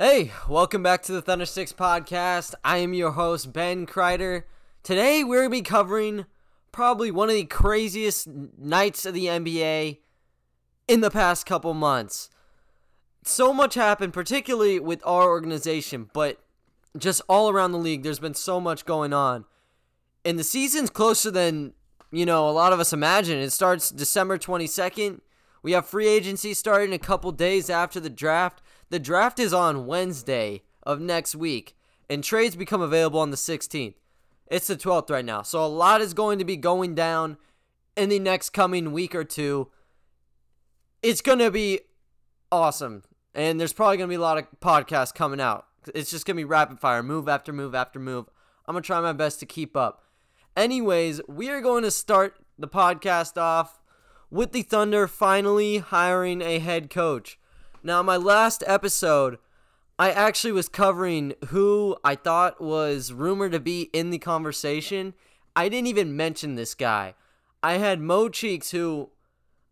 Hey, welcome back to the Thunder Six podcast. I am your host, Ben Kreider. Today, we're going to be covering probably one of the craziest nights of the NBA in the past couple months. So much happened, particularly with our organization, but just all around the league, there's been so much going on. And the season's closer than, you know, a lot of us imagine. It starts December 22nd. We have free agency starting a couple days after the draft. The draft is on Wednesday of next week, and trades become available on the 16th. It's the 12th right now. So a lot is going to be going down in the next coming week or two. It's going to be awesome. And there's probably going to be a lot of podcasts coming out. It's just going to be rapid fire, move after move after move. I'm going to try my best to keep up. Anyways, we are going to start the podcast off with the Thunder finally hiring a head coach. Now, my last episode, I actually was covering who I thought was rumored to be in the conversation. I didn't even mention this guy. I had Mo Cheeks, who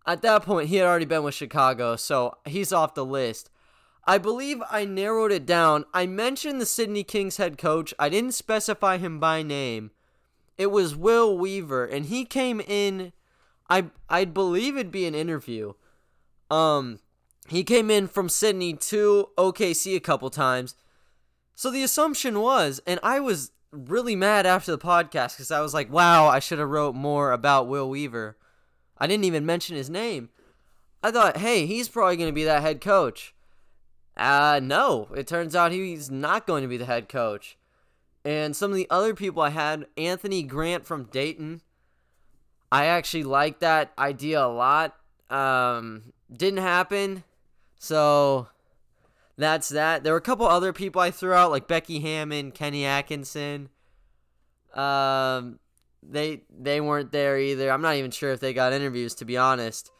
at that point he had already been with Chicago, so he's off the list. I believe I narrowed it down. I mentioned the Sydney Kings head coach. I didn't specify him by name. It was Will Weaver, and he came in. I I believe it'd be an interview. Um, he came in from Sydney to OKC a couple times. So the assumption was, and I was really mad after the podcast because I was like, wow, I should have wrote more about Will Weaver. I didn't even mention his name. I thought, hey, he's probably going to be that head coach. Uh, no, it turns out he's not going to be the head coach. And some of the other people I had, Anthony Grant from Dayton. I actually liked that idea a lot. Um, didn't happen. So that's that. There were a couple other people I threw out, like Becky Hammon, Kenny Atkinson. Um, they they weren't there either. I'm not even sure if they got interviews, to be honest.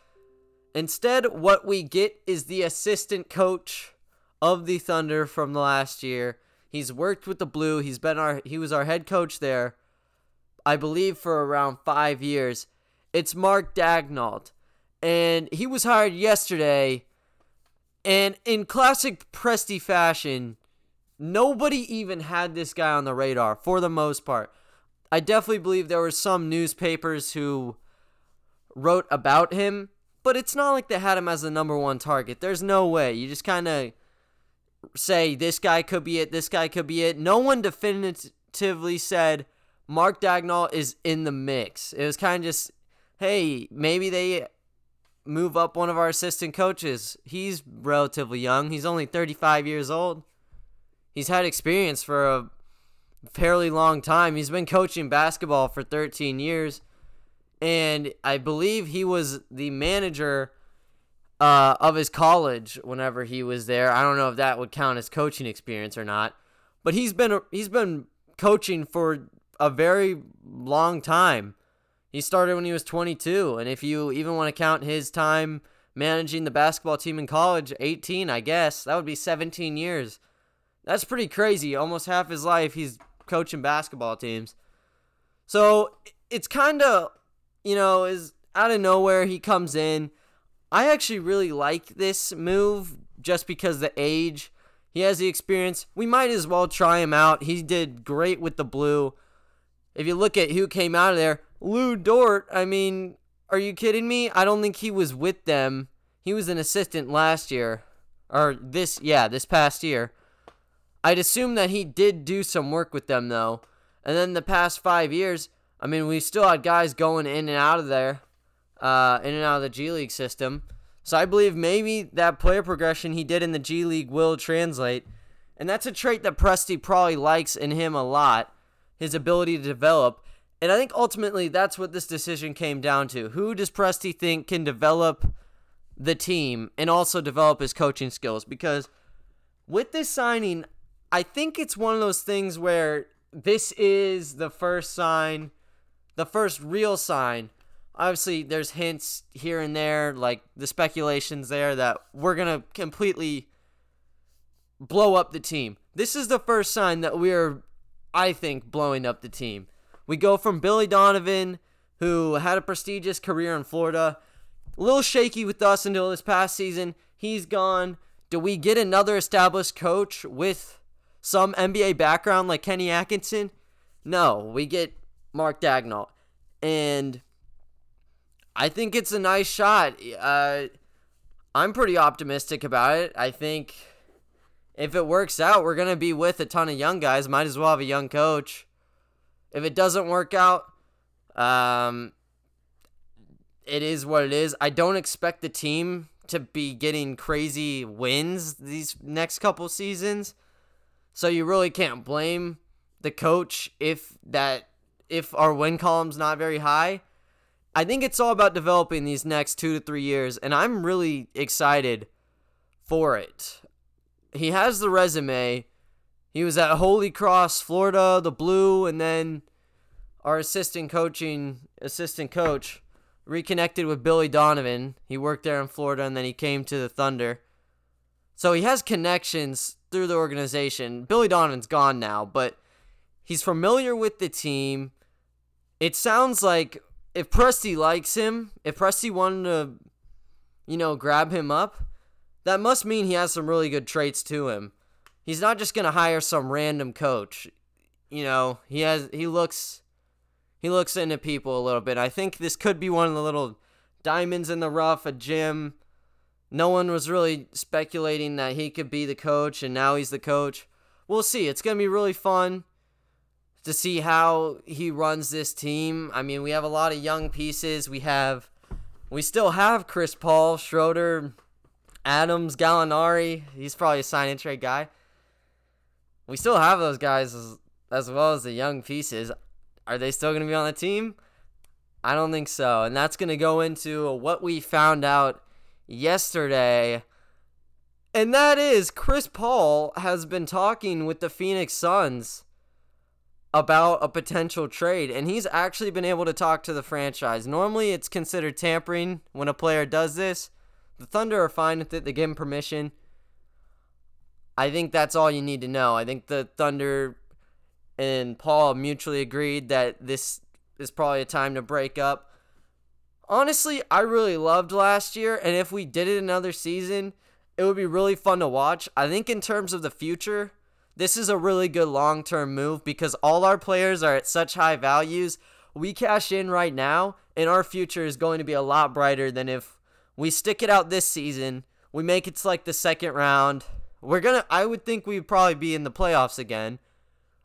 Instead, what we get is the assistant coach of the Thunder from the last year. He's worked with the Blue. He's been our he was our head coach there, I believe, for around five years. It's Mark Daigneault, and he was hired yesterday. And in classic Presti fashion, nobody even had this guy on the radar for the most part. I definitely believe there were some newspapers who wrote about him, but it's not like they had him as the number one target. There's no way. You just kind of say this guy could be it, this guy could be it. No one definitively said Mark Daigneault is in the mix. It was kind of just, hey, maybe they move up one of our assistant coaches. He's relatively young. He's only 35 years old. He's had experience for a fairly long time. He's been coaching basketball for 13 years. And I believe he was the manager uh, of his college whenever he was there. I don't know if that would count as coaching experience or not, but he's been he's been coaching for a very long time. He started when he was 22, and if you even want to count his time managing the basketball team in college, 18, I guess that would be 17 years. That's pretty crazy. Almost half his life he's coaching basketball teams. So it's kind of, you know, is out of nowhere he comes in I actually really like this move just because the age. He has the experience. We might as well try him out. He did great with the blue. If you look at who came out of there, Lu Dort, I mean, are you kidding me? I don't think he was with them. He was an assistant last year. Or this, yeah, this past year. I'd assume that he did do some work with them, though. And then the past five years, I mean, we still had guys going in and out of there uh, in and out of the G League system. So I believe maybe that player progression he did in the G League will translate. And that's a trait that Presti probably likes in him a lot his ability to develop. And I think ultimately that's what this decision came down to. Who does Presti think can develop the team and also develop his coaching skills? Because with this signing, I think it's one of those things where this is the first sign, the first real sign obviously there's hints here and there, like the speculations there that we're gonna completely blow up the team. This is the first sign that we're, I think, blowing up the team. We go from Billy Donovan, who had a prestigious career in Florida, a little shaky with us until this past season. He's gone Do we get another established coach with some NBA background like Kenny Atkinson? No, we get Mark Daigneault. And I think it's a nice shot. Uh, I'm pretty optimistic about it. I think if it works out, we're going to be with a ton of young guys. Might as well have a young coach. If it doesn't work out, um, it is what it is. I don't expect the team to be getting crazy wins these next couple seasons. So you really can't blame the coach if that if our win column's not very high. I think it's all about developing these next two to three years, and I'm really excited for it. He has the resume. He was at Holy Cross, Florida, the Blue, and then our assistant coaching assistant coach reconnected with Billy Donovan. He worked there in Florida, and then he came to the Thunder. So he has connections through the organization. Billy Donovan's gone now, but he's familiar with the team. It sounds like if Presti likes him, if Presti wanted to, you know, grab him up, that must mean he has some really good traits to him. He's not just gonna hire some random coach. You know, he has he looks he looks into people a little bit. I think this could be one of the little diamonds in the rough, a gym. No one was really speculating that he could be the coach, and now he's the coach. We'll see. It's gonna be really fun to see how he runs this team. I mean, we have a lot of young pieces. We have, we still have Chris Paul, Schroeder, Adams, Gallinari. He's probably a sign and trade guy. We still have those guys as, as well as the young pieces. Are they still going to be on the team? I don't think so. And that's going to go into what we found out yesterday. And that is Chris Paul has been talking with the Phoenix Suns about a potential trade, and he's actually been able to talk to the franchise. Normally, it's considered tampering when a player does this. The Thunder are fine with it, they give him permission. I think that's all you need to know. I think the Thunder and Paul mutually agreed that this is probably a time to break up. Honestly, I really loved last year, and if we did it another season, it would be really fun to watch. I think, in terms of the future, this is a really good long term move because all our players are at such high values. We cash in right now, and our future is going to be a lot brighter than if we stick it out this season. We make it to like the second round. We're gonna. I would think we'd probably be in the playoffs again.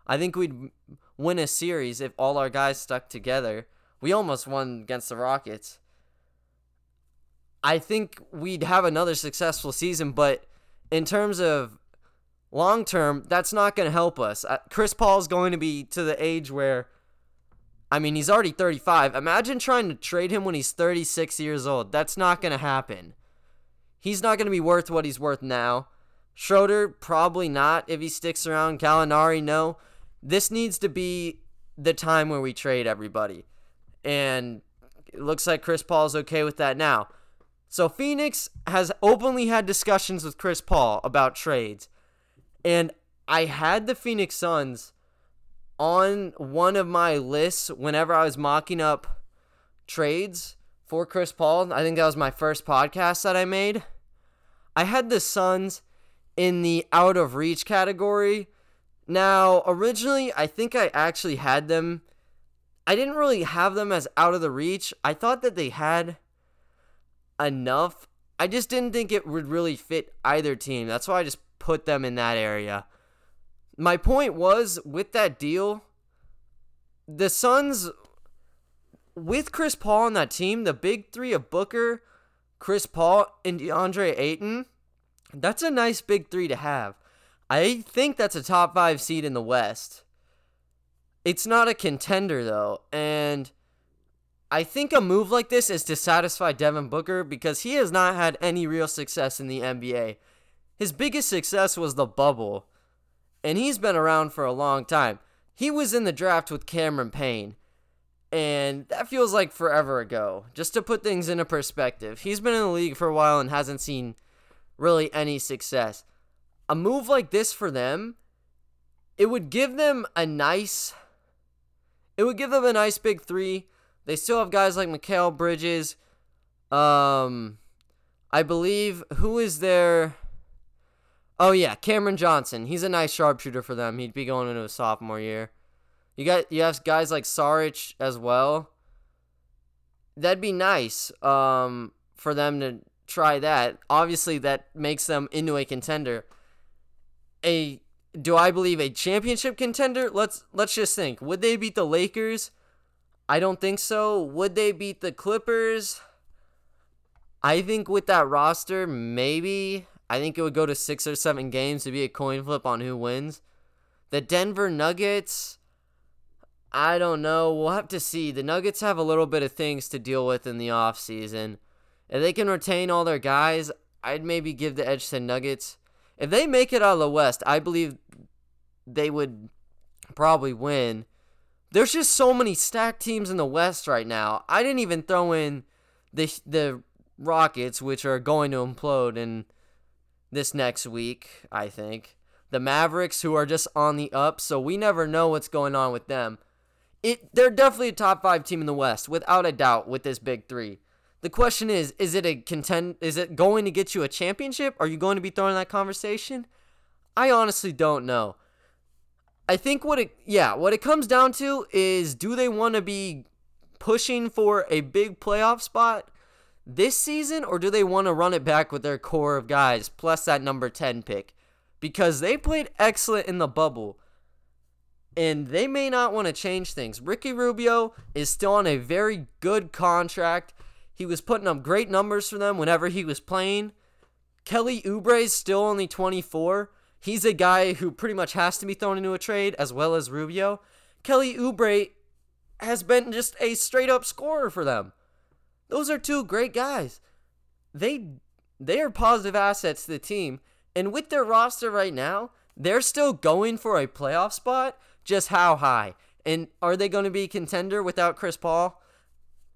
I think we'd win a series if all our guys stuck together. We almost won against the Rockets. I think we'd have another successful season, but in terms of long term, that's not going to help us. Uh, Chris Paul's going to be to the age where, I mean, he's already 35. Imagine trying to trade him when he's 36 years old. That's not going to happen. He's not going to be worth what he's worth now. Schroeder, probably not if he sticks around. Gallinari, no. This needs to be the time where we trade everybody. And it looks like Chris Paul is okay with that now. So Phoenix has openly had discussions with Chris Paul about trades. And I had the Phoenix Suns on one of my lists whenever I was mocking up trades for Chris Paul. I think that was my first podcast that I made. I had the Suns in the out of reach category. Now, originally, I think I actually had them. I didn't really have them as out of the reach. I thought that they had enough. I just didn't think it would really fit either team. That's why I just put them in that area. My point was with that deal, the Suns with Chris Paul on that team, the big three of Booker, Chris Paul, and DeAndre Ayton, that's a nice big three to have. I think that's a top five seed in the West. It's not a contender though, and I think a move like this is to satisfy Devin Booker because he has not had any real success in the NBA. His biggest success was the bubble, and he's been around for a long time. He was in the draft with Cameron Payne, and that feels like forever ago. Just to put things into perspective, he's been in the league for a while and hasn't seen really any success. A move like this for them, it would give them a nice it would give them a nice big 3. They still have guys like Mikal Bridges, um I believe who is their Oh yeah, Cameron Johnson. He's a nice sharpshooter for them. He'd be going into his sophomore year. You got you have guys like Saric as well. That'd be nice um, for them to try that. Obviously, that makes them into a contender. A do I believe a championship contender? Let's let's just think. Would they beat the Lakers? I don't think so. Would they beat the Clippers? I think with that roster, maybe. I think it would go to six or seven games to be a coin flip on who wins. The Denver Nuggets, I don't know. We'll have to see. The Nuggets have a little bit of things to deal with in the offseason. If they can retain all their guys, I'd maybe give the edge to Nuggets. If they make it out of the West, I believe they would probably win. There's just so many stacked teams in the West right now. I didn't even throw in the the Rockets, which are going to implode in this next week, I think. The Mavericks, who are just on the up, so we never know what's going on with them. It they're definitely a top five team in the West, without a doubt, with this big three. The question is, is it a contend is it going to get you a championship? Are you going to be throwing that conversation? I honestly don't know. I think what it yeah, what it comes down to is do they want to be pushing for a big playoff spot this season or do they want to run it back with their core of guys plus that number 10 pick? Because they played excellent in the bubble and they may not want to change things. Ricky Rubio is still on a very good contract. He was putting up great numbers for them whenever he was playing. Kelly Oubre is still only 24. He's a guy who pretty much has to be thrown into a trade as well as Rubio. Kelly Oubre has been just a straight up scorer for them. Those are two great guys. They they are positive assets to the team. And with their roster right now, they're still going for a playoff spot. Just how high? And are they going to be contender without Chris Paul?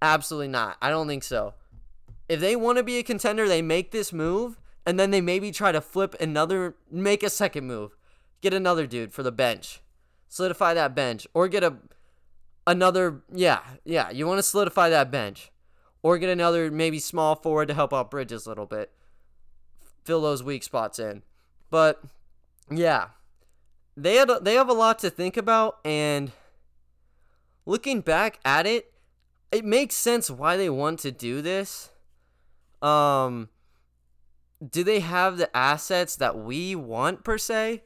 Absolutely not. I don't think so. If they want to be a contender, they make this move and then they maybe try to flip another, make a second move, get another dude for the bench, solidify that bench, or get a another. Yeah, yeah. You want to solidify that bench, or get another maybe small forward to help out Bridges a little bit, fill those weak spots in. But yeah, they had they have a lot to think about, and looking back at it, it makes sense why they want to do this. Um do they have the assets that we want per se?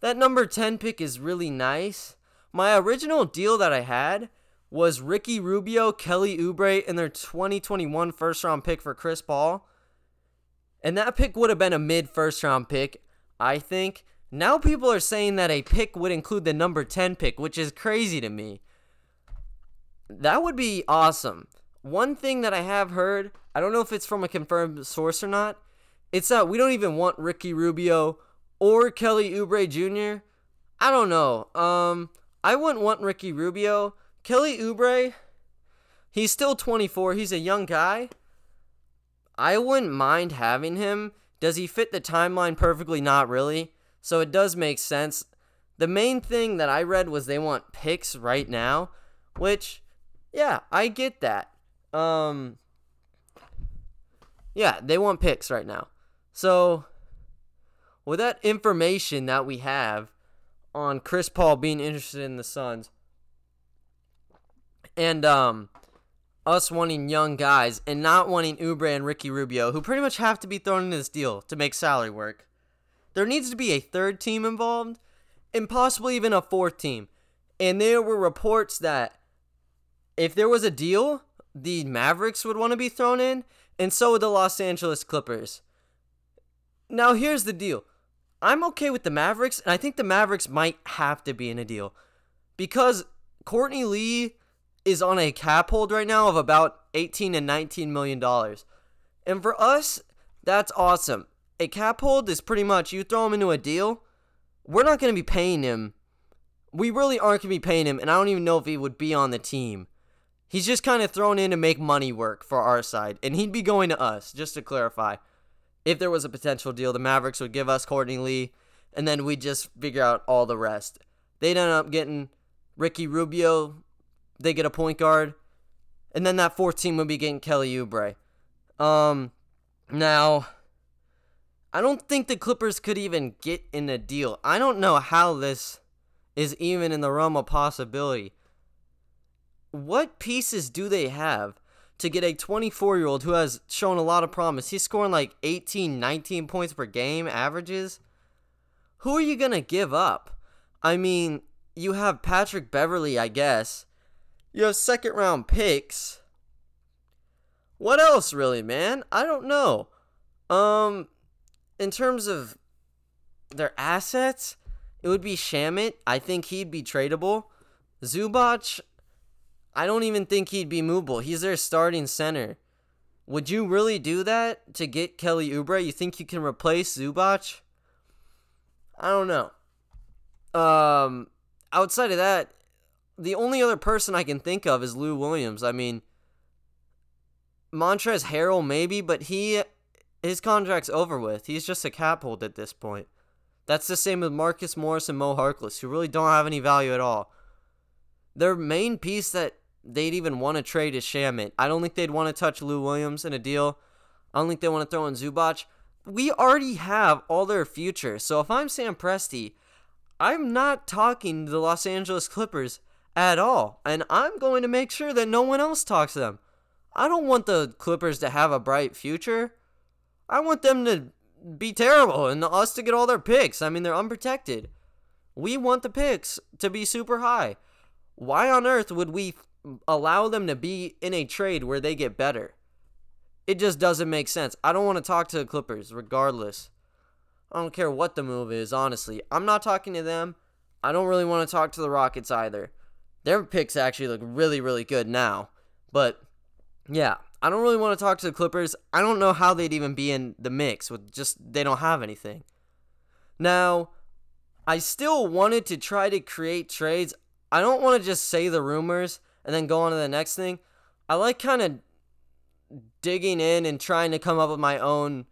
That number 10 pick is really nice. My original deal that I had was Ricky Rubio, Kelly Oubre, and their 2021 first round pick for Chris Paul. And that pick would have been a mid first round pick, I think. Now people are saying that a pick would include the number 10 pick, which is crazy to me. That would be awesome. One thing that I have heard, I don't know if it's from a confirmed source or not, it's that we don't even want Ricky Rubio or Kelly Oubre Jr. I don't know. Um, I wouldn't want Ricky Rubio. Kelly Oubre, he's still 24. He's a young guy. I wouldn't mind having him. Does he fit the timeline perfectly? Not really. So it does make sense. The main thing that I read was they want picks right now, which, yeah, I get that. Um, yeah, they want picks right now. So, with that information that we have on Chris Paul being interested in the Suns, and um, us wanting young guys and not wanting Oubre and Ricky Rubio, who pretty much have to be thrown in this deal to make salary work, there needs to be a third team involved and possibly even a fourth team. And there were reports that if there was a deal, the Mavericks would want to be thrown in, and so would the Los Angeles Clippers. Now, here's the deal. I'm okay with the Mavericks, and I think the Mavericks might have to be in a deal because Courtney Lee is on a cap hold right now of about 18 and 19 million dollars. And for us, that's awesome. A cap hold is pretty much you throw him into a deal, we're not going to be paying him. We really aren't going to be paying him, and I don't even know if he would be on the team. He's just kind of thrown in to make money work for our side, and he'd be going to us, just to clarify if there was a potential deal, the Mavericks would give us Courtney Lee, and then we'd just figure out all the rest. They'd end up getting Ricky Rubio. They get a point guard, and then that fourth team would be getting Kelly Oubre. Um, now, I don't think the Clippers could even get in a deal. I don't know how this is even in the realm of possibility. What pieces do they have to get a 24 year old who has shown a lot of promise? He's scoring like 18, 19 points per game averages. Who are you going to give up? I mean, you have Patrick Beverley, I guess. You have second round picks. What else, really, man? I don't know. Um, in terms of their assets, it would be Shamet. I think he'd be tradable. Zubac, I don't even think he'd be movable. He's their starting center. Would you really do that to get Kelly Oubre? You think you can replace Zubac? I don't know. Um, outside of that, the only other person I can think of is Lou Williams. I mean, Montrezl Harrell maybe, but he his contract's over with. He's just a cap hold at this point. That's the same with Marcus Morris and Mo Harkless, who really don't have any value at all. Their main piece that they'd even want to trade is Shamet. I don't think they'd want to touch Lou Williams in a deal. I don't think they want to throw in Zubac. We already have all their future. So if I'm Sam Presti, I'm not talking to the Los Angeles Clippers at all. And I'm going to make sure that no one else talks to them. I don't want the Clippers to have a bright future. I want them to be terrible and us to get all their picks. I mean, they're unprotected. We want the picks to be super high. Why on earth would we allow them to be in a trade where they get better? It just doesn't make sense. I don't want to talk to the Clippers regardless. I don't care what the move is, honestly. I'm not talking to them. I don't really want to talk to the Rockets either. Their picks actually look really, really good now. But yeah, I don't really want to talk to the Clippers. I don't know how they'd even be in the mix with just they don't have anything. Now, I still wanted to try to create trades. I don't want to just say the rumors and then go on to the next thing. I like kind of digging in and trying to come up with my own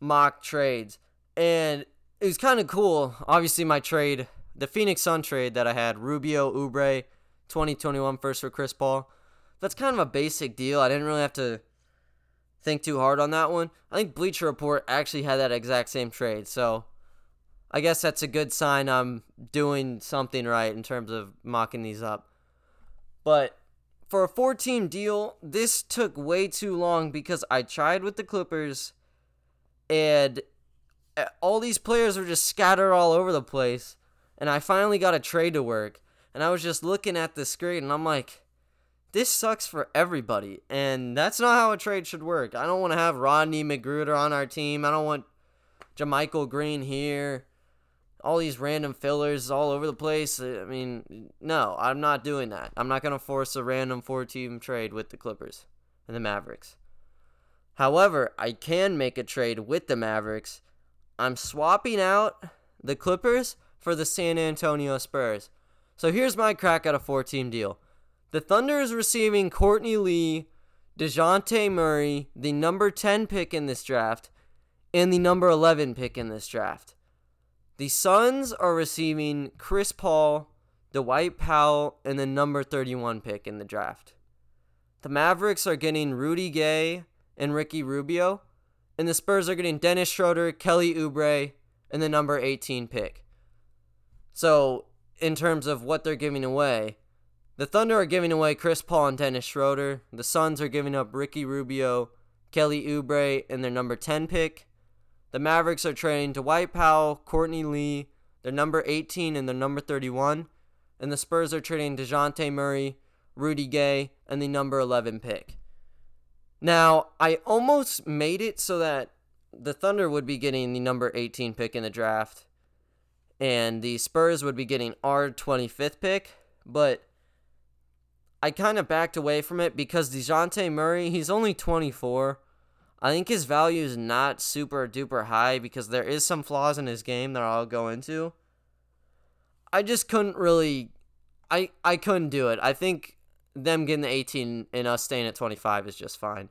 mock trades. And it was kind of cool. Obviously, my trade, the Phoenix Sun trade that I had, Rubio, Oubre, 2021 first for Chris Paul that's kind of a basic deal. I didn't really have to think too hard on that one. I think Bleacher Report actually had that exact same trade, so I guess that's a good sign I'm doing something right in terms of mocking these up. But for a four team deal, this took way too long because I tried with the Clippers and uh, all these players were just scattered all over the place. And I finally got a trade to work. And I was just looking at the screen and I'm like, this sucks for everybody. And that's not how a trade should work. I don't want to have Rodney McGruder on our team. I don't want JaMychal Green here. All these random fillers all over the place. Uh, I mean, no, I'm not doing that. I'm not going to force a random four team trade with the Clippers and the Mavericks. However, I can make a trade with the Mavericks. I'm swapping out the Clippers for the San Antonio Spurs. So here's my crack at a four team deal. The Thunder is receiving Courtney Lee, DeJounte Murray, the number 10 pick in this draft, and the number 11 pick in this draft. The Suns are receiving Chris Paul, Dwight Powell, and the number 31 pick in the draft. The Mavericks are getting Rudy Gay and Ricky Rubio, and the Spurs are getting Dennis Schroeder, Kelly Oubre, and the number 18 pick. So, in terms of what they're giving away, the Thunder are giving away Chris Paul and Dennis Schroeder. The Suns are giving up Ricky Rubio, Kelly Oubre, and their number 10 pick. The Mavericks are trading Dwight Powell, Courtney Lee, their number 18 and their number 31. And the Spurs are trading DeJounte Murray, Rudy Gay, and the number 11 pick. Now, I almost made it so that the Thunder would be getting the number 18 pick in the draft, and the Spurs would be getting our 25th pick, but I kind of backed away from it because DeJounte Murray, he's only 24. I think his value is not super duper high because there is some flaws in his game that I'll go into. I just couldn't really I I couldn't do it. I think them getting the 18 and us staying at 25 is just fine.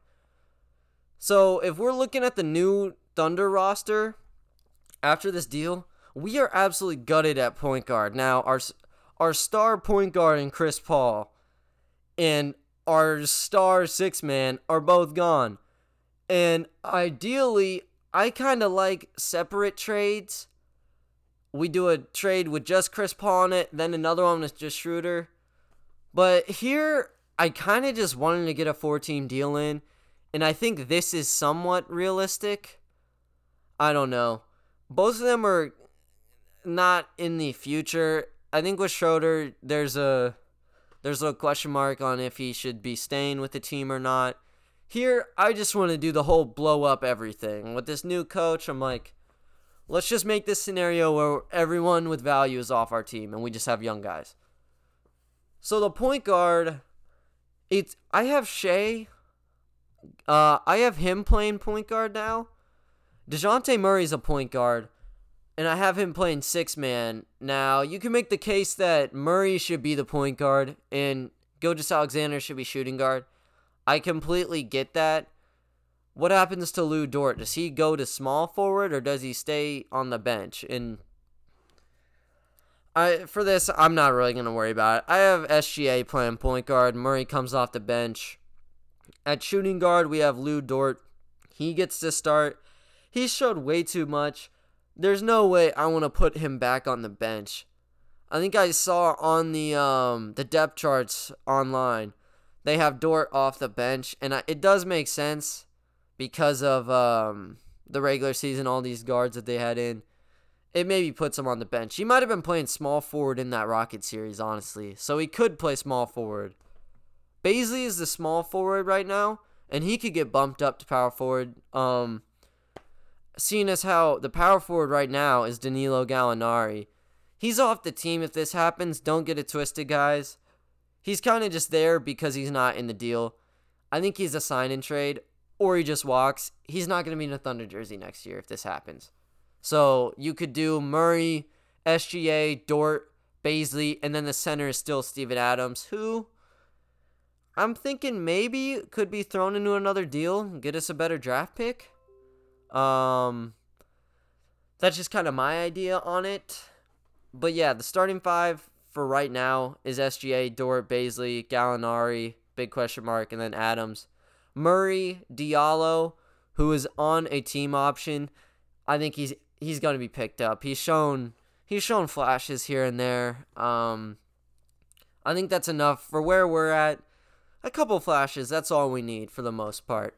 So, if we're looking at the new Thunder roster after this deal, we are absolutely gutted at point guard. Now, our our star point guard in Chris Paul and our star six man are both gone. And ideally, I kind of like separate trades. We do a trade with just Chris Paul on it, then another one with just Schroeder. But here, I kind of just wanted to get a four team deal in, and I think this is somewhat realistic. I don't know. Both of them are not in the future. I think with Schroeder, there's a there's a question mark on if he should be staying with the team or not. Here, I just want to do the whole blow up everything. With this new coach, I'm like, let's just make this scenario where everyone with value is off our team and we just have young guys. So the point guard, it's I have Shai. Uh, I have him playing point guard now. Dejounte Murray's a point guard, and I have him playing six man. Now you can make the case that Murray should be the point guard and Gilgeous-Alexander should be shooting guard. I completely get that. What happens to Lou Dort? Does he go to small forward or does he stay on the bench? And I for this, I'm not really gonna worry about it. I have SGA playing point guard. Murray comes off the bench. At shooting guard, we have Lou Dort. He gets to start. He showed way too much. There's no way I want to put him back on the bench. I think I saw on the um the depth charts online they have Dort off the bench, and it does make sense because of um, the regular season, all these guards that they had in. It maybe puts him on the bench. He might have been playing small forward in that Rocket series, honestly. So he could play small forward. Bazley is the small forward right now, and he could get bumped up to power forward. Um, seeing as how the power forward right now is Danilo Gallinari. He's off the team if this happens. Don't get it twisted, guys. He's kind of just there because he's not in the deal. I think he's a sign and trade, or he just walks. He's not going to be in a Thunder jersey next year if this happens. So you could do Murray, SGA, Dort, Bazley, and then the center is still Steven Adams, who I'm thinking maybe could be thrown into another deal, get us a better draft pick. Um, that's just kind of my idea on it. But yeah, the starting five for right now is SGA, Dort, Bazley, Gallinari, big question mark, and then Adams. Murray, Diallo, who is on a team option, I think he's he's to be picked up. He's shown he's shown flashes here and there. Um, I think that's enough for where we're at. A couple flashes, that's all we need for the most part.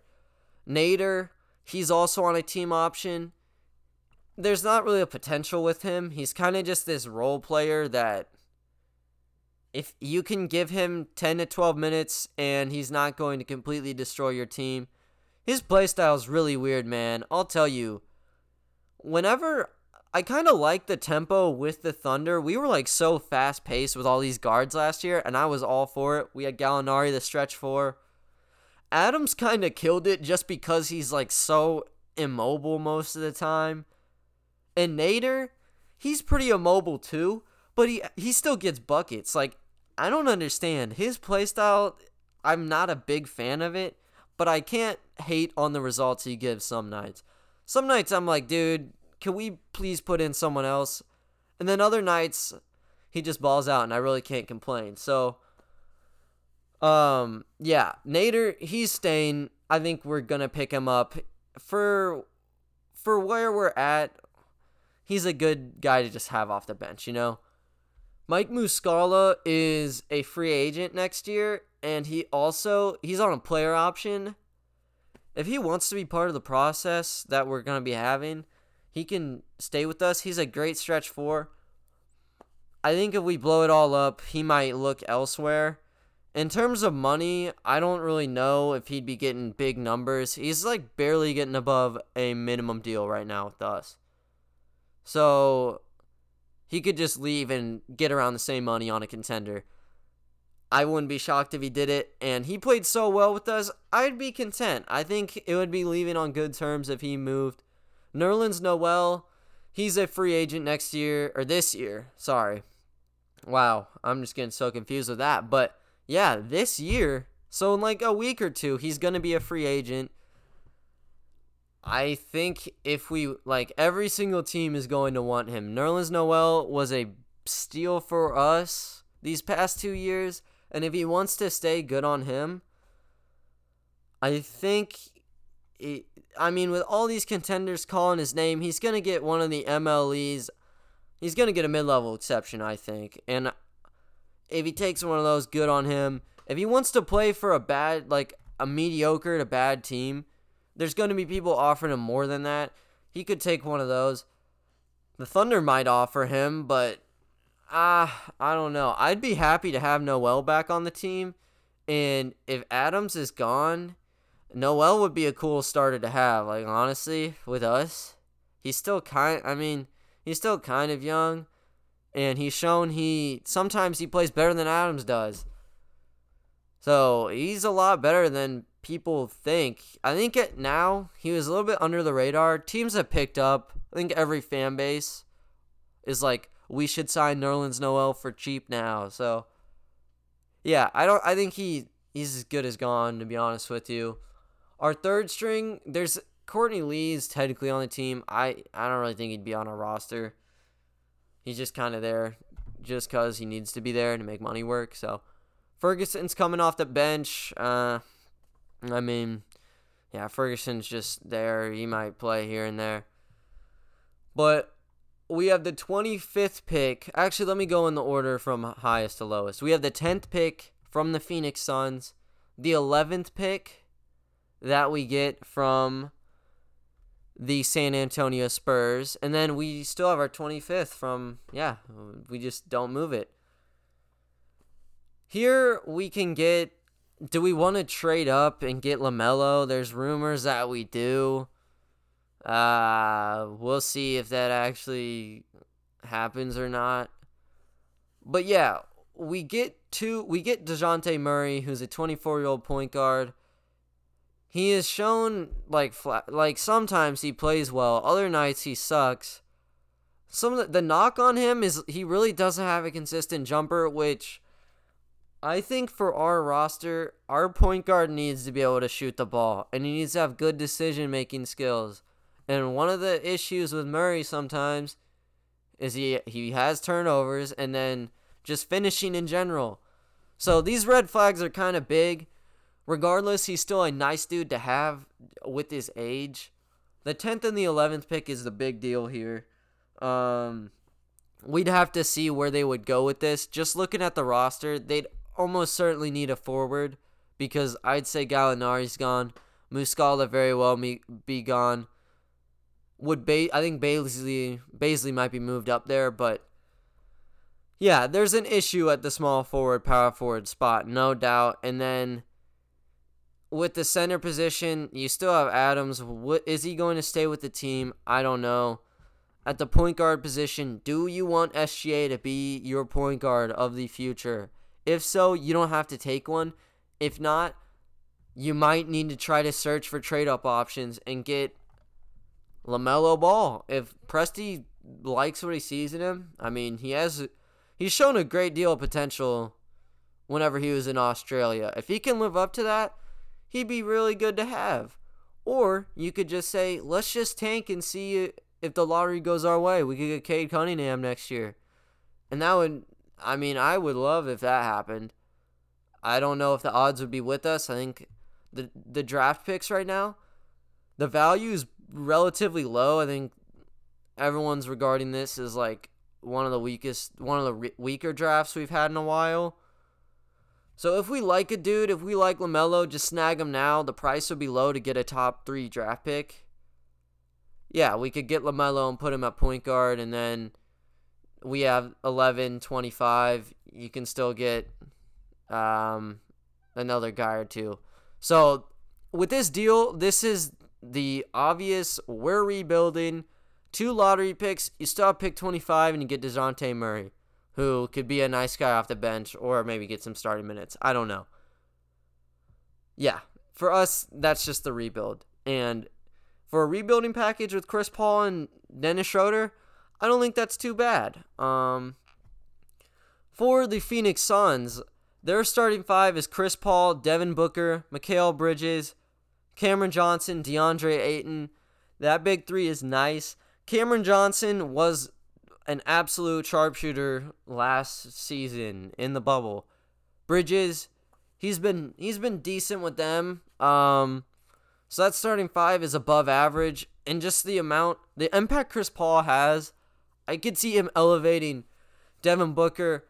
Nader, he's also on a team option. There's not really a potential with him. He's kind of just this role player that if you can give him 10 to 12 minutes and he's not going to completely destroy your team, his playstyle is really weird, man. I'll tell you. Whenever I kind of like the tempo with the Thunder, we were like so fast paced with all these guards last year, and I was all for it. We had Gallinari, the stretch four. Adams kind of killed it just because he's like so immobile most of the time. And Nader, he's pretty immobile too, but he he still gets buckets. Like I don't understand his playstyle. I'm not a big fan of it, but I can't hate on the results he gives some nights. Some nights I'm like, dude, can we please put in someone else? And then other nights he just balls out and I really can't complain. So um yeah, Nader, he's staying. I think we're going to pick him up for for where we're at. He's a good guy to just have off the bench, you know? Mike Muscala is a free agent next year, and he also he's on a player option. If he wants to be part of the process that we're gonna be having, he can stay with us. He's a great stretch four. I think if we blow it all up, he might look elsewhere. In terms of money, I don't really know if he'd be getting big numbers. He's like barely getting above a minimum deal right now with us. So he could just leave and get around the same money on a contender. I wouldn't be shocked if he did it, and he played so well with us. I'd be content. I think it would be leaving on good terms if he moved. Nerlens Noel, he's a free agent next year or this year. Sorry. Wow, I'm just getting so confused with that. But yeah, this year, so in like a week or two, he's gonna be a free agent. I think if we like every single team is going to want him. Nerlens Noel was a steal for us these past two years, and if he wants to stay, good on him. I think he, I mean, with all these contenders calling his name, he's gonna get one of the MLEs. He's gonna get a mid-level exception, I think. And if he takes one of those, good on him. If he wants to play for a bad, like a mediocre to bad team, there's gonna be people offering him more than that. He could take one of those. The Thunder might offer him, but ah, uh, I don't know. I'd be happy to have Noel back on the team. And if Adams is gone, Noel would be a cool starter to have. Like honestly, with us, he's still kind. I mean, he's still kind of young, and he's shown he sometimes he plays better than Adams does. So he's a lot better than people think. I think it now he was a little bit under the radar. Teams have picked up. I think every fan base is like, we should sign Nerlens Noel for cheap now. So yeah, I don't. I think he he's as good as gone. To be honest with you, our third string, there's Courtney Lee's technically on the team. I I don't really think he'd be on our roster. He's just kind of there, just cause he needs to be there to make money work. So Ferguson's coming off the bench. Uh, I mean, yeah, Ferguson's just there. He might play here and there. But we have the 25th pick. Actually, let me go in the order from highest to lowest. We have the 10th pick from the Phoenix Suns, the 11th pick that we get from the San Antonio Spurs, and then we still have our 25th from, yeah, we just don't move it. Here we can get do we want to trade up and get LaMelo? There's rumors that we do. Uh, we'll see if that actually happens or not. But yeah, we get two. We get Dejounte Murray, who's a 24 year old point guard. He has shown like like sometimes he plays well. Other nights he sucks. Some the, the knock on him is he really doesn't have a consistent jumper, which I think for our roster, our point guard needs to be able to shoot the ball and he needs to have good decision making skills. And one of the issues with Murray sometimes is he he has turnovers and then just finishing in general. So these red flags are kind of big. Regardless, he's still a nice dude to have with his age. The 10th and the 11th pick is the big deal here. Um, we'd have to see where they would go with this. Just looking at the roster, they'd almost certainly need a forward because I'd say Gallinari's gone. Muscala very well be gone. Would ba- I think Bazley Bazley might be moved up there, but yeah, there's an issue at the small forward, power forward spot, no doubt. And then with the center position, you still have Adams. What is he going to stay with the team? I don't know. At the point guard position, do you want SGA to be your point guard of the future? If so, you don't have to take one. If not, you might need to try to search for trade up options and get LaMelo Ball. If Presti likes what he sees in him, I mean, he has he's shown a great deal of potential whenever he was in Australia. If he can live up to that, he'd be really good to have. Or you could just say, let's just tank and see if the lottery goes our way. We could get Cade Cunningham next year. And that would I mean, I would love if that happened. I don't know if the odds would be with us. I think the the draft picks right now, the value is relatively low. I think everyone's regarding this as like one of the weakest, one of the re- weaker drafts we've had in a while. So if we like a dude, if we like LaMelo, just snag him now. The price would be low to get a top three draft pick. Yeah, we could get LaMelo and put him at point guard, and then we have 11, 25. You can still get um, another guy or two. So with this deal, this is the obvious we're rebuilding. Two lottery picks. You still have pick 25 and you get DeJounte Murray, who could be a nice guy off the bench or maybe get some starting minutes. I don't know. Yeah, for us, that's just the rebuild. And for a rebuilding package with Chris Paul and Dennis Schroeder, I don't think that's too bad. Um, for the Phoenix Suns, their starting five is Chris Paul, Devin Booker, Mikal Bridges, Cameron Johnson, DeAndre Ayton. That big three is nice. Cameron Johnson was an absolute sharpshooter last season in the bubble. Bridges, he's been he's been decent with them. Um, So that starting five is above average, and just the amount, the impact Chris Paul has, I could see him elevating Devin Booker,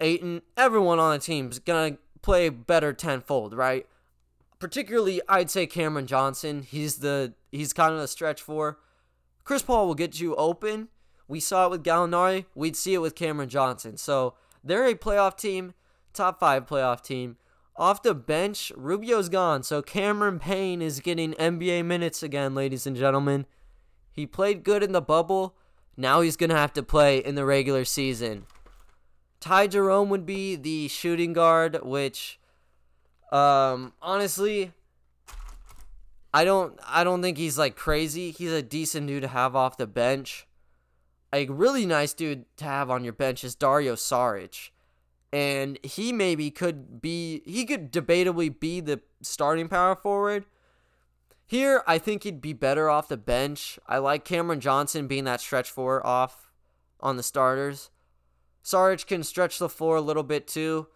Ayton, everyone on the team is gonna play better tenfold, right? Particularly, I'd say Cameron Johnson. He's the he's kind of the stretch four. Chris Paul will get you open. We saw it with Gallinari. We'd see it with Cameron Johnson. So they're a playoff team, top five playoff team. Off the bench, Rubio's gone, so Cameron Payne is getting NBA minutes again, ladies and gentlemen. He played good in the bubble. Now he's going to have to play in the regular season. Ty Jerome would be the shooting guard, which um honestly I don't I don't think he's like crazy. He's a decent dude to have off the bench. A really nice dude to have on your bench is Dario Saric and he maybe could be he could debatably be the starting power forward. Here, I think he'd be better off the bench. I like Cameron Johnson being that stretch four off on the starters. Saric can stretch the floor a little bit too,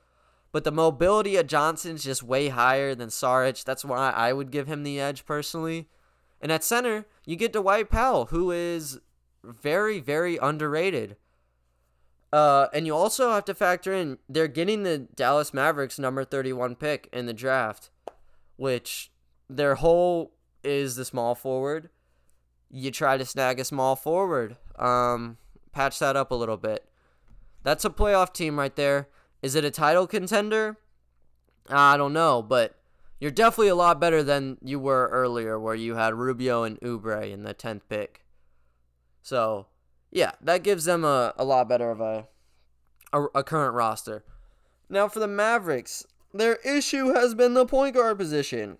but the mobility of Johnson's just way higher than Saric. That's why I would give him the edge personally. And at center, you get Dwight Powell, who is very, very underrated. Uh, and you also have to factor in they're getting the Dallas Mavericks number 31 pick in the draft, which their whole is the small forward. You try to snag a small forward. Um, patch that up a little bit. That's a playoff team right there. Is it a title contender? I don't know, but you're definitely a lot better than you were earlier, where you had Rubio and Oubre in the 10th pick. So yeah, that gives them a, a lot better of a, a, a current roster. Now for the Mavericks, their issue has been the point guard position.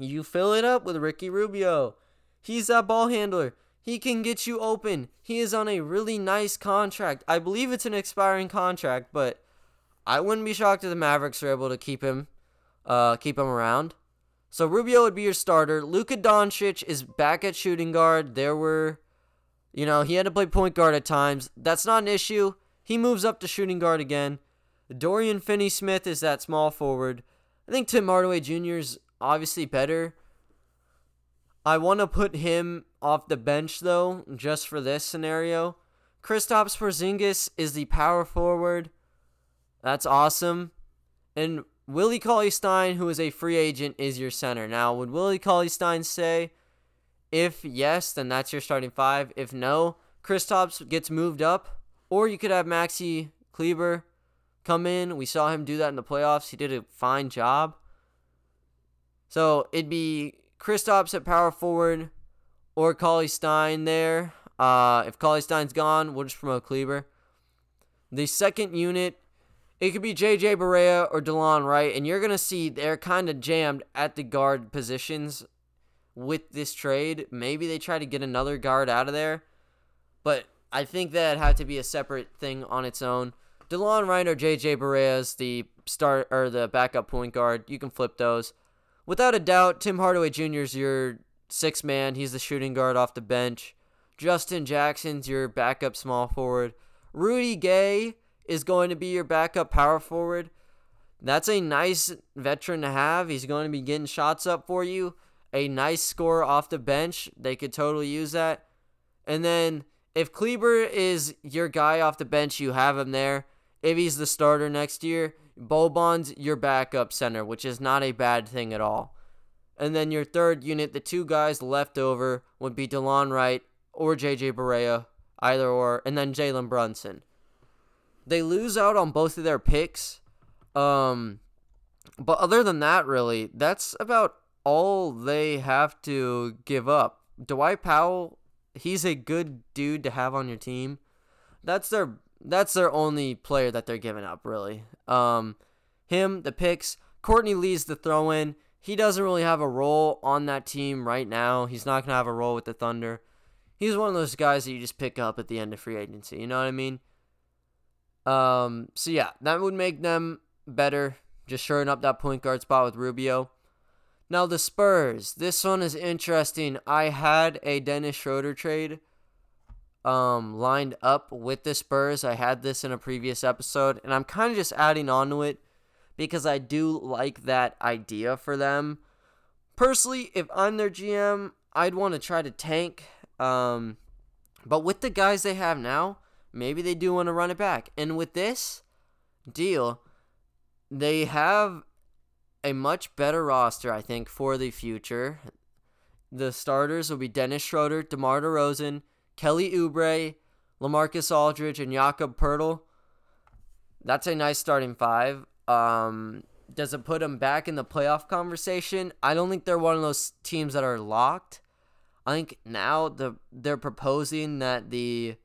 You fill it up with Ricky Rubio. He's that ball handler. He can get you open. He is on a really nice contract. I believe it's an expiring contract, but I wouldn't be shocked if the Mavericks are able to keep him, uh, keep him around. So Rubio would be your starter. Luka Doncic is back at shooting guard. There were you know, he had to play point guard at times. That's not an issue. He moves up to shooting guard again. Dorian Finney Smith is that small forward. I think Tim Hardaway Jr. is obviously better. I want to put him off the bench though, just for this scenario. Kristaps Porzingis is the power forward. That's awesome. And Willie Cauley Stein, who is a free agent, is your center. Now, would Willie Cauley Stein say if yes, then that's your starting five. If no, Kristaps gets moved up, or you could have Maxi Kleber come in. We saw him do that in the playoffs. He did a fine job. So it'd be Kristaps at power forward, or Cauley Stein there. Uh, if Cauley Stein's gone, we'll just promote Kleber. The second unit, it could be JJ Barea or DeLon Wright, and you're gonna see they're kind of jammed at the guard positions with this trade. Maybe they try to get another guard out of there, but I think that had to be a separate thing on its own. DeLon Wright or JJ Barea the start or the backup point guard. You can flip those. Without a doubt, Tim Hardaway Jr. is your six man. He's the shooting guard off the bench. Justin Jackson's your backup small forward. Rudy Gay is going to be your backup power forward. That's a nice veteran to have. He's going to be getting shots up for you a nice score off the bench, they could totally use that. And then if Kleber is your guy off the bench, you have him there. If he's the starter next year, Boban's your backup center, which is not a bad thing at all. And then your third unit, the two guys left over would be DeLon Wright or JJ Barea, either or, and then Jalen Brunson. They lose out on both of their picks. Um, but other than that, really, that's about all they have to give up. Dwight Powell, he's a good dude to have on your team. That's their that's their only player that they're giving up, really. Um, him, the picks. Courtney Lee's the throw in. He doesn't really have a role on that team right now. He's not gonna have a role with the Thunder. He's one of those guys that you just pick up at the end of free agency. You know what I mean? Um, so yeah, that would make them better. Just shoring up that point guard spot with Rubio. Now the Spurs. This one is interesting. I had a Dennis Schroeder trade um lined up with the Spurs. I had this in a previous episode and I'm kind of just adding on to it because I do like that idea for them. Personally, if I'm their GM, I'd want to try to tank. Um, but with the guys they have now, maybe they do want to run it back. And with this deal, they have a much better roster, I think, for the future. The starters will be Dennis Schroeder, DeMar DeRozan, Kelly Oubre, LaMarcus Aldridge, and Jakob Poeltl. That's a nice starting five. Um, does it put them back in the playoff conversation? I don't think they're one of those teams that are locked. I think now the they're proposing that the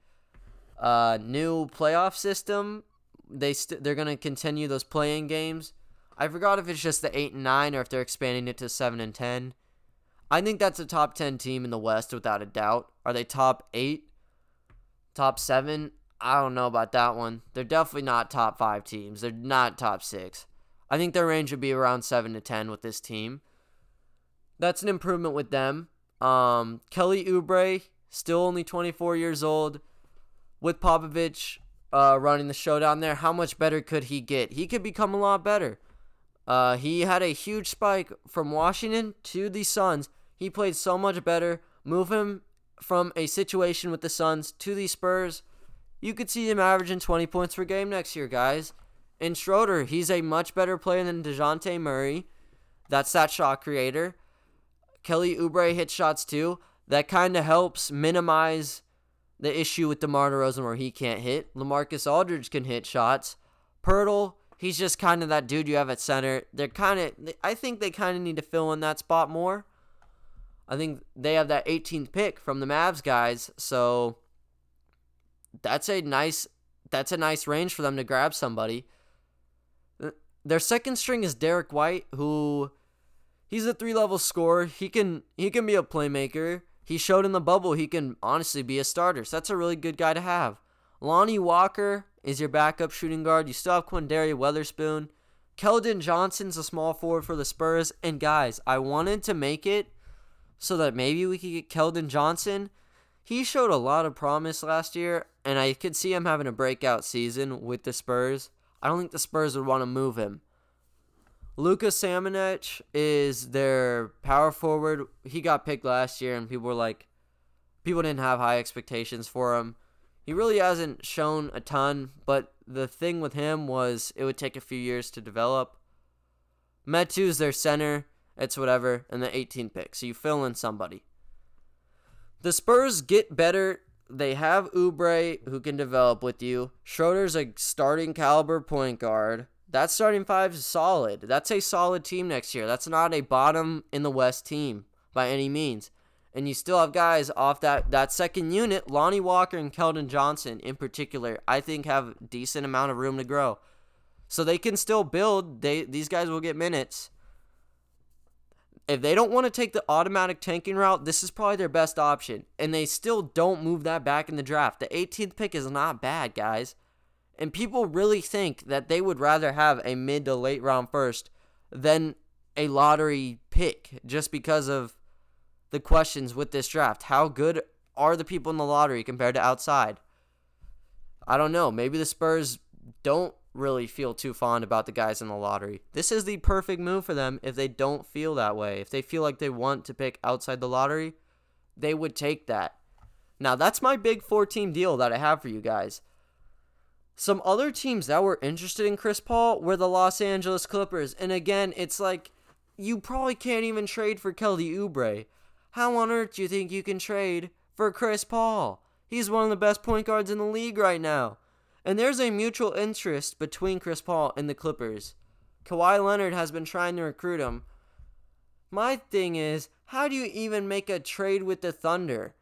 uh, new playoff system they st- they're gonna continue those playing games. I forgot if it's just the eight and nine or if they're expanding it to seven and ten. I think that's a top ten team in the West without a doubt. Are they top eight? Top seven? I don't know about that one. They're definitely not top five teams. They're not top six. I think their range would be around seven to ten with this team. That's an improvement with them. Um, Kelly Oubre, still only 24 years old, with Popovich uh, running the show down there. How much better could he get? He could become a lot better. Uh, he had a huge spike from Washington to the Suns. He played so much better. Move him from a situation with the Suns to the Spurs. You could see him averaging 20 points per game next year, guys. And Schroeder, he's a much better player than DeJounte Murray. That's that shot creator. Kelly Oubre hits shots too. That kind of helps minimize the issue with DeMar DeRozan where he can't hit. LaMarcus Aldridge can hit shots. Poeltl, he's just kind of that dude you have at center. They're kind of, I think they kind of need to fill in that spot more. I think they have that 18th pick from the Mavs guys, so that's a nice, that's a nice range for them to grab somebody. Their second string is Derrick White, who he's a three level scorer. He can he can be a playmaker. He showed in the bubble he can honestly be a starter. So that's a really good guy to have. Lonnie Walker is your backup shooting guard. You still have Quinndary Weatherspoon. Keldon Johnson's a small forward for the Spurs. And guys, I wanted to make it so that maybe we could get Keldon Johnson. He showed a lot of promise last year, and I could see him having a breakout season with the Spurs. I don't think the Spurs would want to move him. Luka Samanic is their power forward. He got picked last year, and people were like, people didn't have high expectations for him. He really hasn't shown a ton, but the thing with him was it would take a few years to develop. Metu's their center. It's whatever, and the 18th pick. So you fill in somebody. The Spurs get better they have Oubre who can develop with you. Schroeder's a starting caliber point guard. That starting five is solid. That's a solid team next year. That's not a bottom in the West team by any means. And you still have guys off that, that second unit, Lonnie Walker and Keldon Johnson in particular, I think have decent amount of room to grow. So they can still build. They these guys will get minutes if they don't want to take the automatic tanking route, this is probably their best option. And they still don't move that back in the draft. The 18th pick is not bad, guys. And people really think that they would rather have a mid to late round first than a lottery pick just because of the questions with this draft. How good are the people in the lottery compared to outside? I don't know. Maybe the Spurs don't really feel too fond about the guys in the lottery. This is the perfect move for them if they don't feel that way. If they feel like they want to pick outside the lottery, they would take that. Now, that's my big four team deal that I have for you guys. Some other teams that were interested in Chris Paul were the Los Angeles Clippers. And again, it's like you probably can't even trade for Kelly Oubre. How on earth do you think you can trade for Chris Paul? He's one of the best point guards in the league right now. And there's a mutual interest between Chris Paul and the Clippers. Kawhi Leonard has been trying to recruit him. My thing is, how do you even make a trade with the Thunder?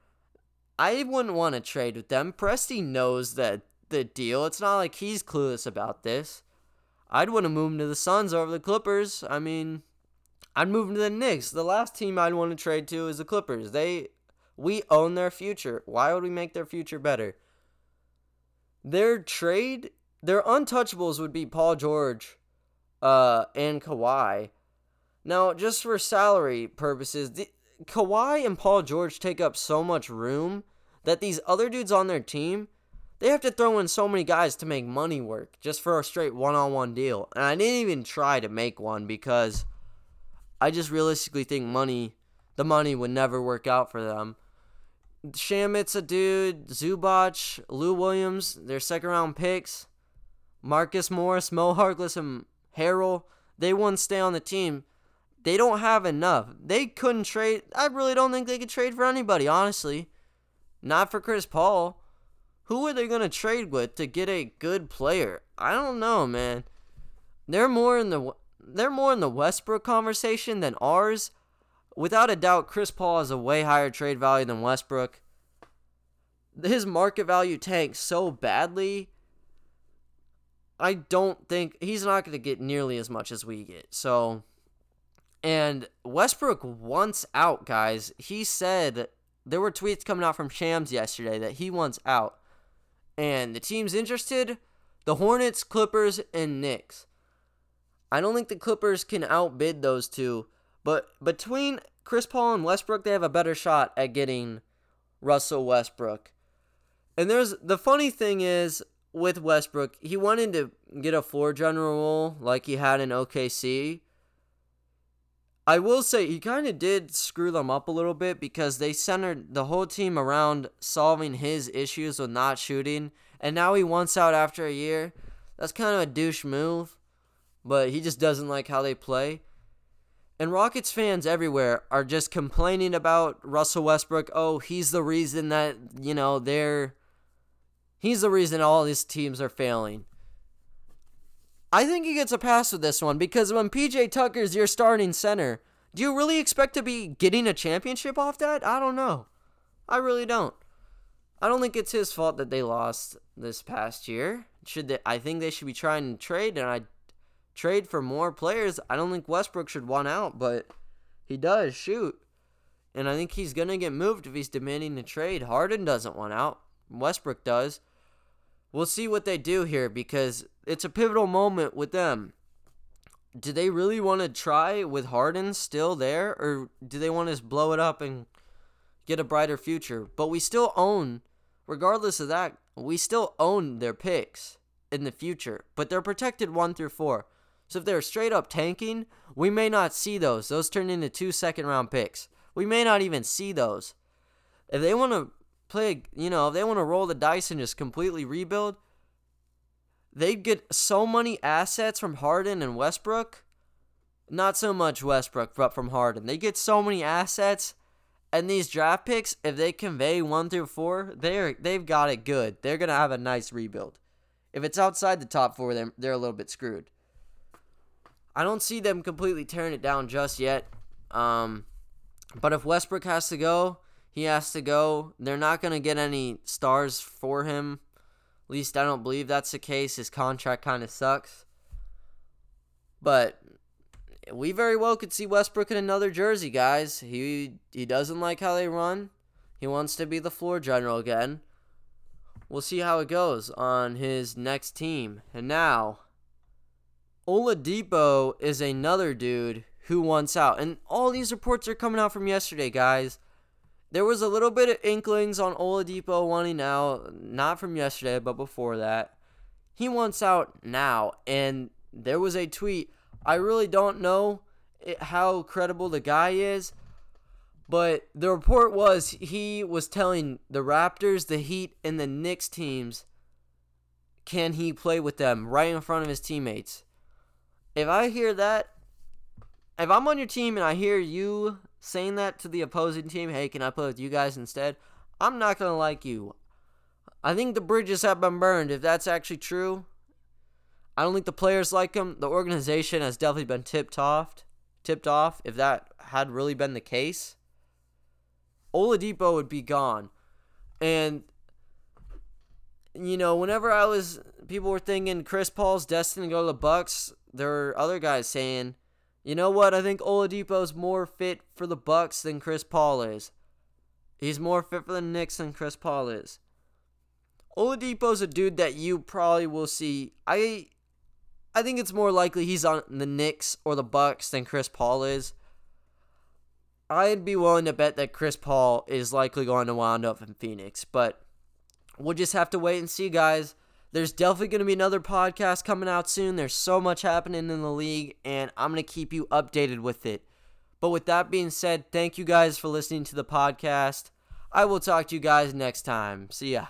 I wouldn't want to trade with them. Presti knows that the deal. It's not like he's clueless about this. I'd want to move him to the Suns over the Clippers. I mean, I'd move to the Knicks. The last team I'd want to trade to is the Clippers. They we own their future. Why would we make their future better? their trade, their untouchables would be Paul George uh, and Kawhi. Now, just for salary purposes, the, Kawhi and Paul George take up so much room that these other dudes on their team, they have to throw in so many guys to make money work just for a straight one on one deal. And I didn't even try to make one because I just realistically think money, the money would never work out for them. Shamet's a dude, Zubac, Lou Williams, their second round picks, Marcus Morris, Mo Harkless, and Harrell, they wouldn't stay on the team. They don't have enough. They couldn't trade. I really don't think they could trade for anybody, honestly. Not for Chris Paul. Who are they going to trade with to get a good player? I don't know, man. They're more in the they're more in the Westbrook conversation than ours. Without a doubt, Chris Paul has a way higher trade value than Westbrook. His market value tanks so badly. I don't think he's not going to get nearly as much as we get. So, and Westbrook wants out, guys. He said there were tweets coming out from Shams yesterday that he wants out. And the team's interested the Hornets, Clippers, and Knicks. I don't think the Clippers can outbid those two, but between Chris Paul and Westbrook, they have a better shot at getting Russell Westbrook. And there's the funny thing is with Westbrook, he wanted to get a floor general role like he had in OKC, I will say he kind of did screw them up a little bit because they centered the whole team around solving his issues with not shooting, and now he wants out after a year. That's kind of a douche move, but he just doesn't like how they play. And Rockets fans everywhere are just complaining about Russell Westbrook. Oh, he's the reason that, you know, they're. He's the reason all these teams are failing. I think he gets a pass with this one because when PJ Tucker's your starting center, do you really expect to be getting a championship off that? I don't know. I really don't. I don't think it's his fault that they lost this past year. Should they, I think they should be trying to trade and I trade for more players. I don't think Westbrook should want out, but he does shoot. And I think he's going to get moved if he's demanding a trade. Harden doesn't want out. Westbrook does. We'll see what they do here because it's a pivotal moment with them. Do they really want to try with Harden still there, or do they want to blow it up and get a brighter future? But we still own, regardless of that, we still own their picks in the future, but they're protected one through four. So if they're straight up tanking, we may not see those. Those turn into two second round picks. We may not even see those. If they want to play, you know, if they want to roll the dice and just completely rebuild, they'd get so many assets from Harden and Westbrook. Not so much Westbrook, but from Harden. They get so many assets, and these draft picks, if they convey one through four, they're they've got it good. They're gonna have a nice rebuild. If it's outside the top four, they're, they're a little bit screwed. I don't see them completely tearing it down just yet. Um, but if Westbrook has to go, he has to go. They're not gonna get any stars for him At least I don't believe that's the case. His contract kind of sucks. But we very well could see Westbrook in another jersey, guys. He he doesn't like how they run. He wants to be the floor general again. We'll see how it goes on his next team. And now, Oladipo is another dude who wants out. And all these reports are coming out from yesterday, guys. There was a little bit of inklings on Oladipo wanting out, not from yesterday, but before that. He wants out now, and there was a tweet. I really don't know how credible the guy is, but the report was he was telling the Raptors, the Heat, and the Knicks teams can he play with them right in front of his teammates. If I hear that, if I'm on your team and I hear you saying that to the opposing team, hey, can I play with you guys instead? I'm not going to like you. I think the bridges have been burned. If that's actually true, I don't think the players like him. The organization has definitely been tipped off. Tipped off. If that had really been the case, Oladipo would be gone. And you know, whenever I was, people were thinking Chris Paul's destined to go to the Bucks. There were other guys saying you know what? I think Oladipo's more fit for the Bucks than Chris Paul is. He's more fit for the Knicks than Chris Paul is. Oladipo's a dude that you probably will see. I I think it's more likely he's on the Knicks or the Bucks than Chris Paul is. I'd be willing to bet that Chris Paul is likely going to wind up in Phoenix, but we'll just have to wait and see, guys. There's definitely going to be another podcast coming out soon. There's so much happening in the league, and I'm going to keep you updated with it. But with that being said, thank you guys for listening to the podcast. I will talk to you guys next time. See ya.